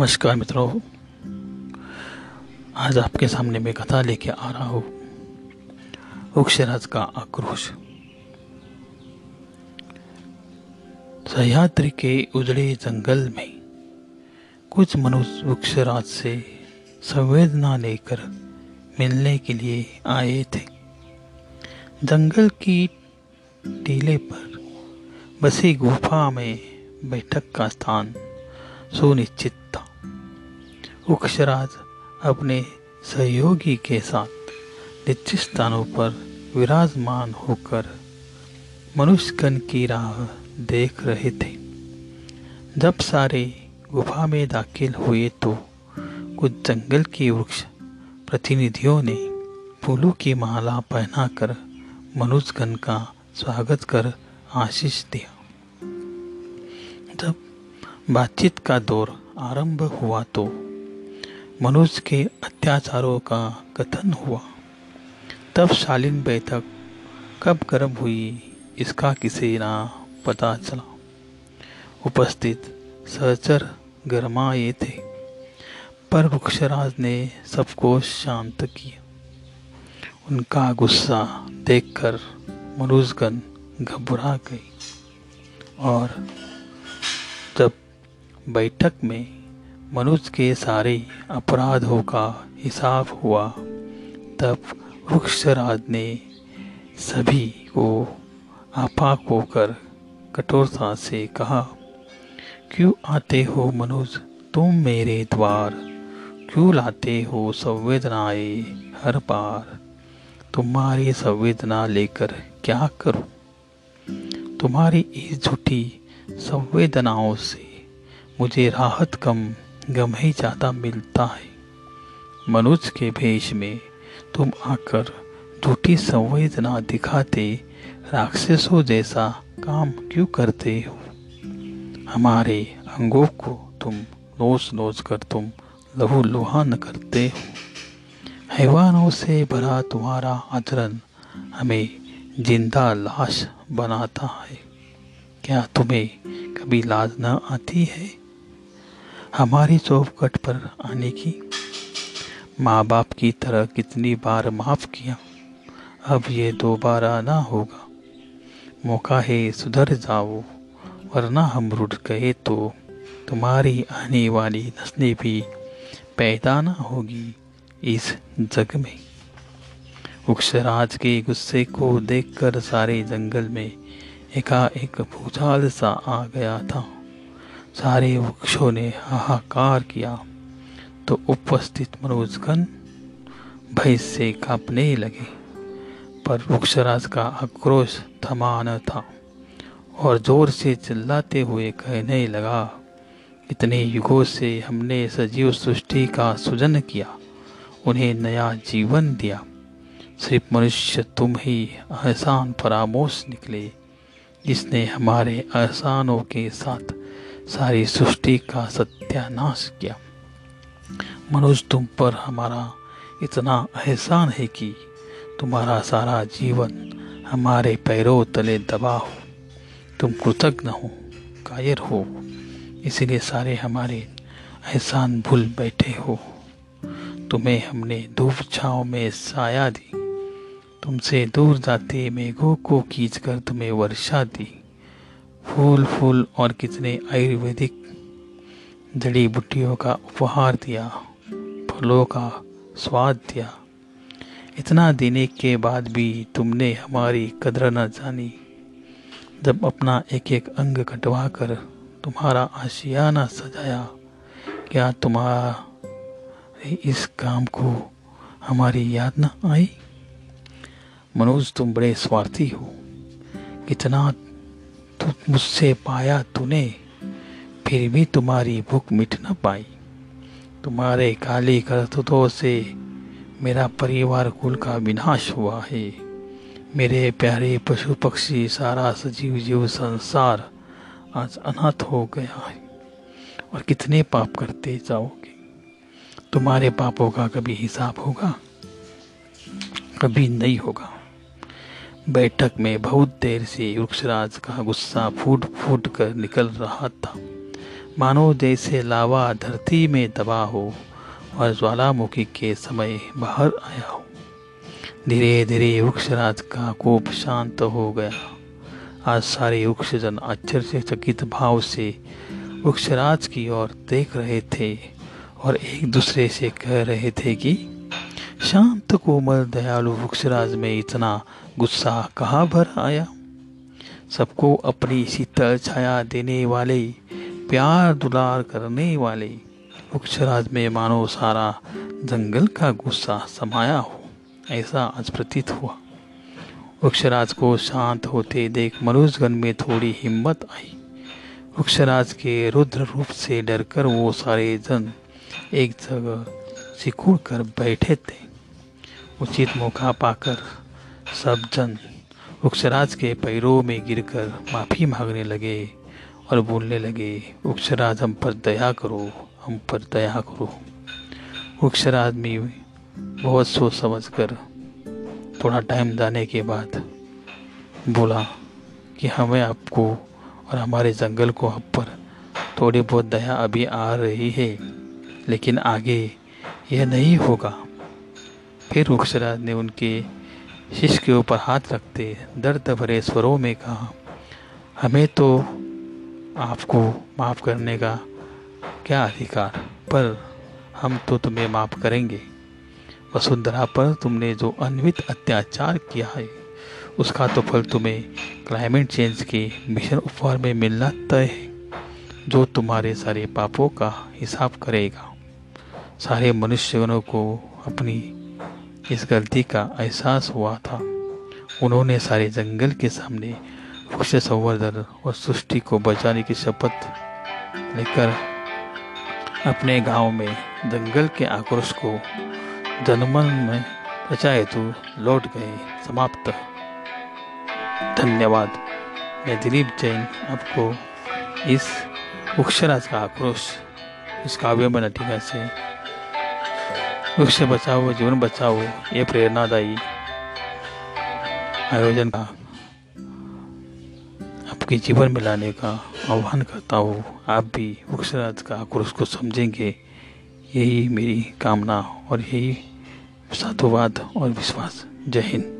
नमस्कार मित्रों। आज आपके सामने मैं कथा लेके आ रहा हूँ। वृक्षराज का आक्रोश। सह्याद्री के उजड़े जंगल में कुछ मनुष्य वृक्षराज से संवेदना लेकर मिलने के लिए आए थे। जंगल की टीले पर बसी गुफा में बैठक का स्थान सुनिश्चित उक्षराज अपने सहयोगी के साथ निश्चित स्थानों पर विराजमान होकर मनुष्यगण की राह देख रहे थे। जब सारे गुफा में दाखिल हुए तो कुछ जंगल के वृक्ष प्रतिनिधियों ने फूलों की माला पहनाकर मनुष्यगण का स्वागत कर आशीष दिया। जब बातचीत का दौर आरंभ हुआ तो मनुष्य के अत्याचारों का कथन हुआ। तब शालीन बैठक कब गर्म हुई, इसका किसी ना पता चला। उपस्थित सहचर गरमाए थे। पर वृक्षराज ने सबको शांत किया। उनका गुस्सा देखकर मनुजगन घबरा गई और जब बैठक में मनुष्य के सारे अपराधों का हिसाब हुआ। तब वृक्षराज ने सभी को आपाक होकर कठोरता से कहा, क्यों आते हो मनुष्य? तुम मेरे द्वार क्यों लाते हो संवेदनाएँ हर बार तुम्हारी संवेदना लेकर क्या करूँ? तुम्हारी इस झूठी संवेदनाओं से मुझे राहत कम गम ही ज़्यादा मिलता है। मनुष्य के भेष में तुम आकर झूठी संवेदना दिखाते, राक्षसों जैसा काम क्यों करते हो? हमारे अंगों को तुम नोच नोच कर तुम लहू लुहान करते हो। हैवानों से भरा तुम्हारा आचरण हमें ज़िंदा लाश बनाता है। क्या तुम्हें कभी लाज न आती है? हमारी चौपकट पर आने की। माँ बाप की तरह कितनी बार माफ़ किया। अब ये दोबारा ना होगा। मौका है, सुधर जाओ, वरना हम रुट गए तो तुम्हारी आने वाली नस्लें भी पैदा ना होगी इस जग में। उक्षराज के गुस्से को देखकर सारे जंगल में एकाएक भूचाल सा आ गया था। सारे वृक्षों ने हाहाकार किया। तो उपस्थित मनोजगण भय से कांपने लगे। पर वृक्षराज का आक्रोश थमा न था और ज़ोर से चिल्लाते हुए कहने लगा, इतने युगों से हमने सजीव सृष्टि का सृजन किया, उन्हें नया जीवन दिया। सिर्फ़ मनुष्य तुम ही एहसान फरामोश निकले, जिसने हमारे एहसानों के साथ सारी सृष्टि का सत्यानाश किया। मनुष्य तुम पर हमारा इतना एहसान है कि तुम्हारा सारा जीवन हमारे पैरों तले दबा हो। तुम कृतज्ञ हो, कायर हो, इसलिए सारे हमारे एहसान भूल बैठे हो। तुम्हें हमने धूप छाँव में साया दी, तुमसे दूर जाते मेघों को खींच कर तुम्हें वर्षा दी। फूल फूल और कितने आयुर्वेदिक जड़ी बूटियों का उपहार दिया, फलों का स्वाद दिया। इतना देने के बाद भी तुमने हमारी कदर न जानी। जब अपना एक एक अंग कटवा कर तुम्हारा आशियाना सजाया, क्या तुम्हारे इस काम को हमारी याद न आई? मनोज, तुम बड़े स्वार्थी हो। कितना मुझसे पाया तूने, फिर भी तुम्हारी भूख मिट न पाई। तुम्हारे काली करतुतों से मेरा परिवार कुल का विनाश हुआ है। मेरे प्यारे पशु पक्षी सारा सजीव जीव संसार आज अनाथ हो गया है। और कितने पाप करते जाओगे? तुम्हारे पापों का कभी हिसाब होगा? कभी नहीं होगा। बैठक में बहुत देर से वृक्षराज का गुस्सा फूट फूट कर निकल रहा था। मानो जैसे लावा धरती में दबा हो और ज्वालामुखी के समय बाहर आया हो। धीरे धीरे वृक्षराज का कोप शांत हो गया। आज सारे वृक्षजन आश्चर्य चकित भाव से वृक्षराज की ओर देख रहे थे और एक दूसरे से कह रहे थे कि, शांत कोमल दयालु वृक्षराज में इतना गुस्सा कहाँ भर आया? सबको अपनी शीतल छाया देने वाले, प्यार दुलार करने वाले वृक्षराज में मानो सारा जंगल का गुस्सा समाया हो, ऐसा आज प्रतीत हुआ। वृक्षराज को शांत होते देख मनुष्यगण में थोड़ी हिम्मत आई। वृक्षराज के रुद्र रूप से डरकर वो सारे जन एक जगह सिकुड़ कर बैठे थे। उचित मौका पाकर सब जन वृक्षराज के पैरों में गिरकर माफ़ी मांगने लगे और बोलने लगे उक्षराज हम पर दया करो, हम पर दया करो। वृक्षराज में बहुत सोच समझ कर थोड़ा टाइम जाने के बाद बोला कि हमें आपको और हमारे जंगल को आप पर थोड़ी बहुत दया अभी आ रही है, लेकिन आगे यह नहीं होगा। फिर रुक्षराज ने उनके शिष्य के ऊपर हाथ रखते दर्द भरे स्वरों में कहा, हमें तो आपको माफ़ करने का क्या अधिकार? पर हम तो तुम्हें माफ़ करेंगे। वसुंधरा पर तुमने जो अन्वित अत्याचार किया है, उसका तो फल तुम्हें क्लाइमेट चेंज के मिशन उपहार में मिलना तय है। जो तुम्हारे सारे पापों का हिसाब करेगा, सारे मनुष्यगणों को अपनी इस गलती का एहसास हुआ था। उन्होंने सारे जंगल के सामने वृक्ष संवर्धन और सृष्टि को बचाने की शपथ लेकर अपने गाँव में जंगल के आक्रोश को जनमन में प्रचा हेतु लौट गए। समाप्त। धन्यवाद। मैं दिलीप जैन आपको इस वृक्षराज का आक्रोश इस काव्य में नटिका से वृक्ष बचाओ, जीवन बचाओ, ये प्रेरणादायी आयोजन का आपके जीवन में लाने का आह्वान करता हूँ। आप भी वृक्षराज का आक्रोश को समझेंगे। यही मेरी कामना और यही साधुवाद और विश्वास। जय हिंद।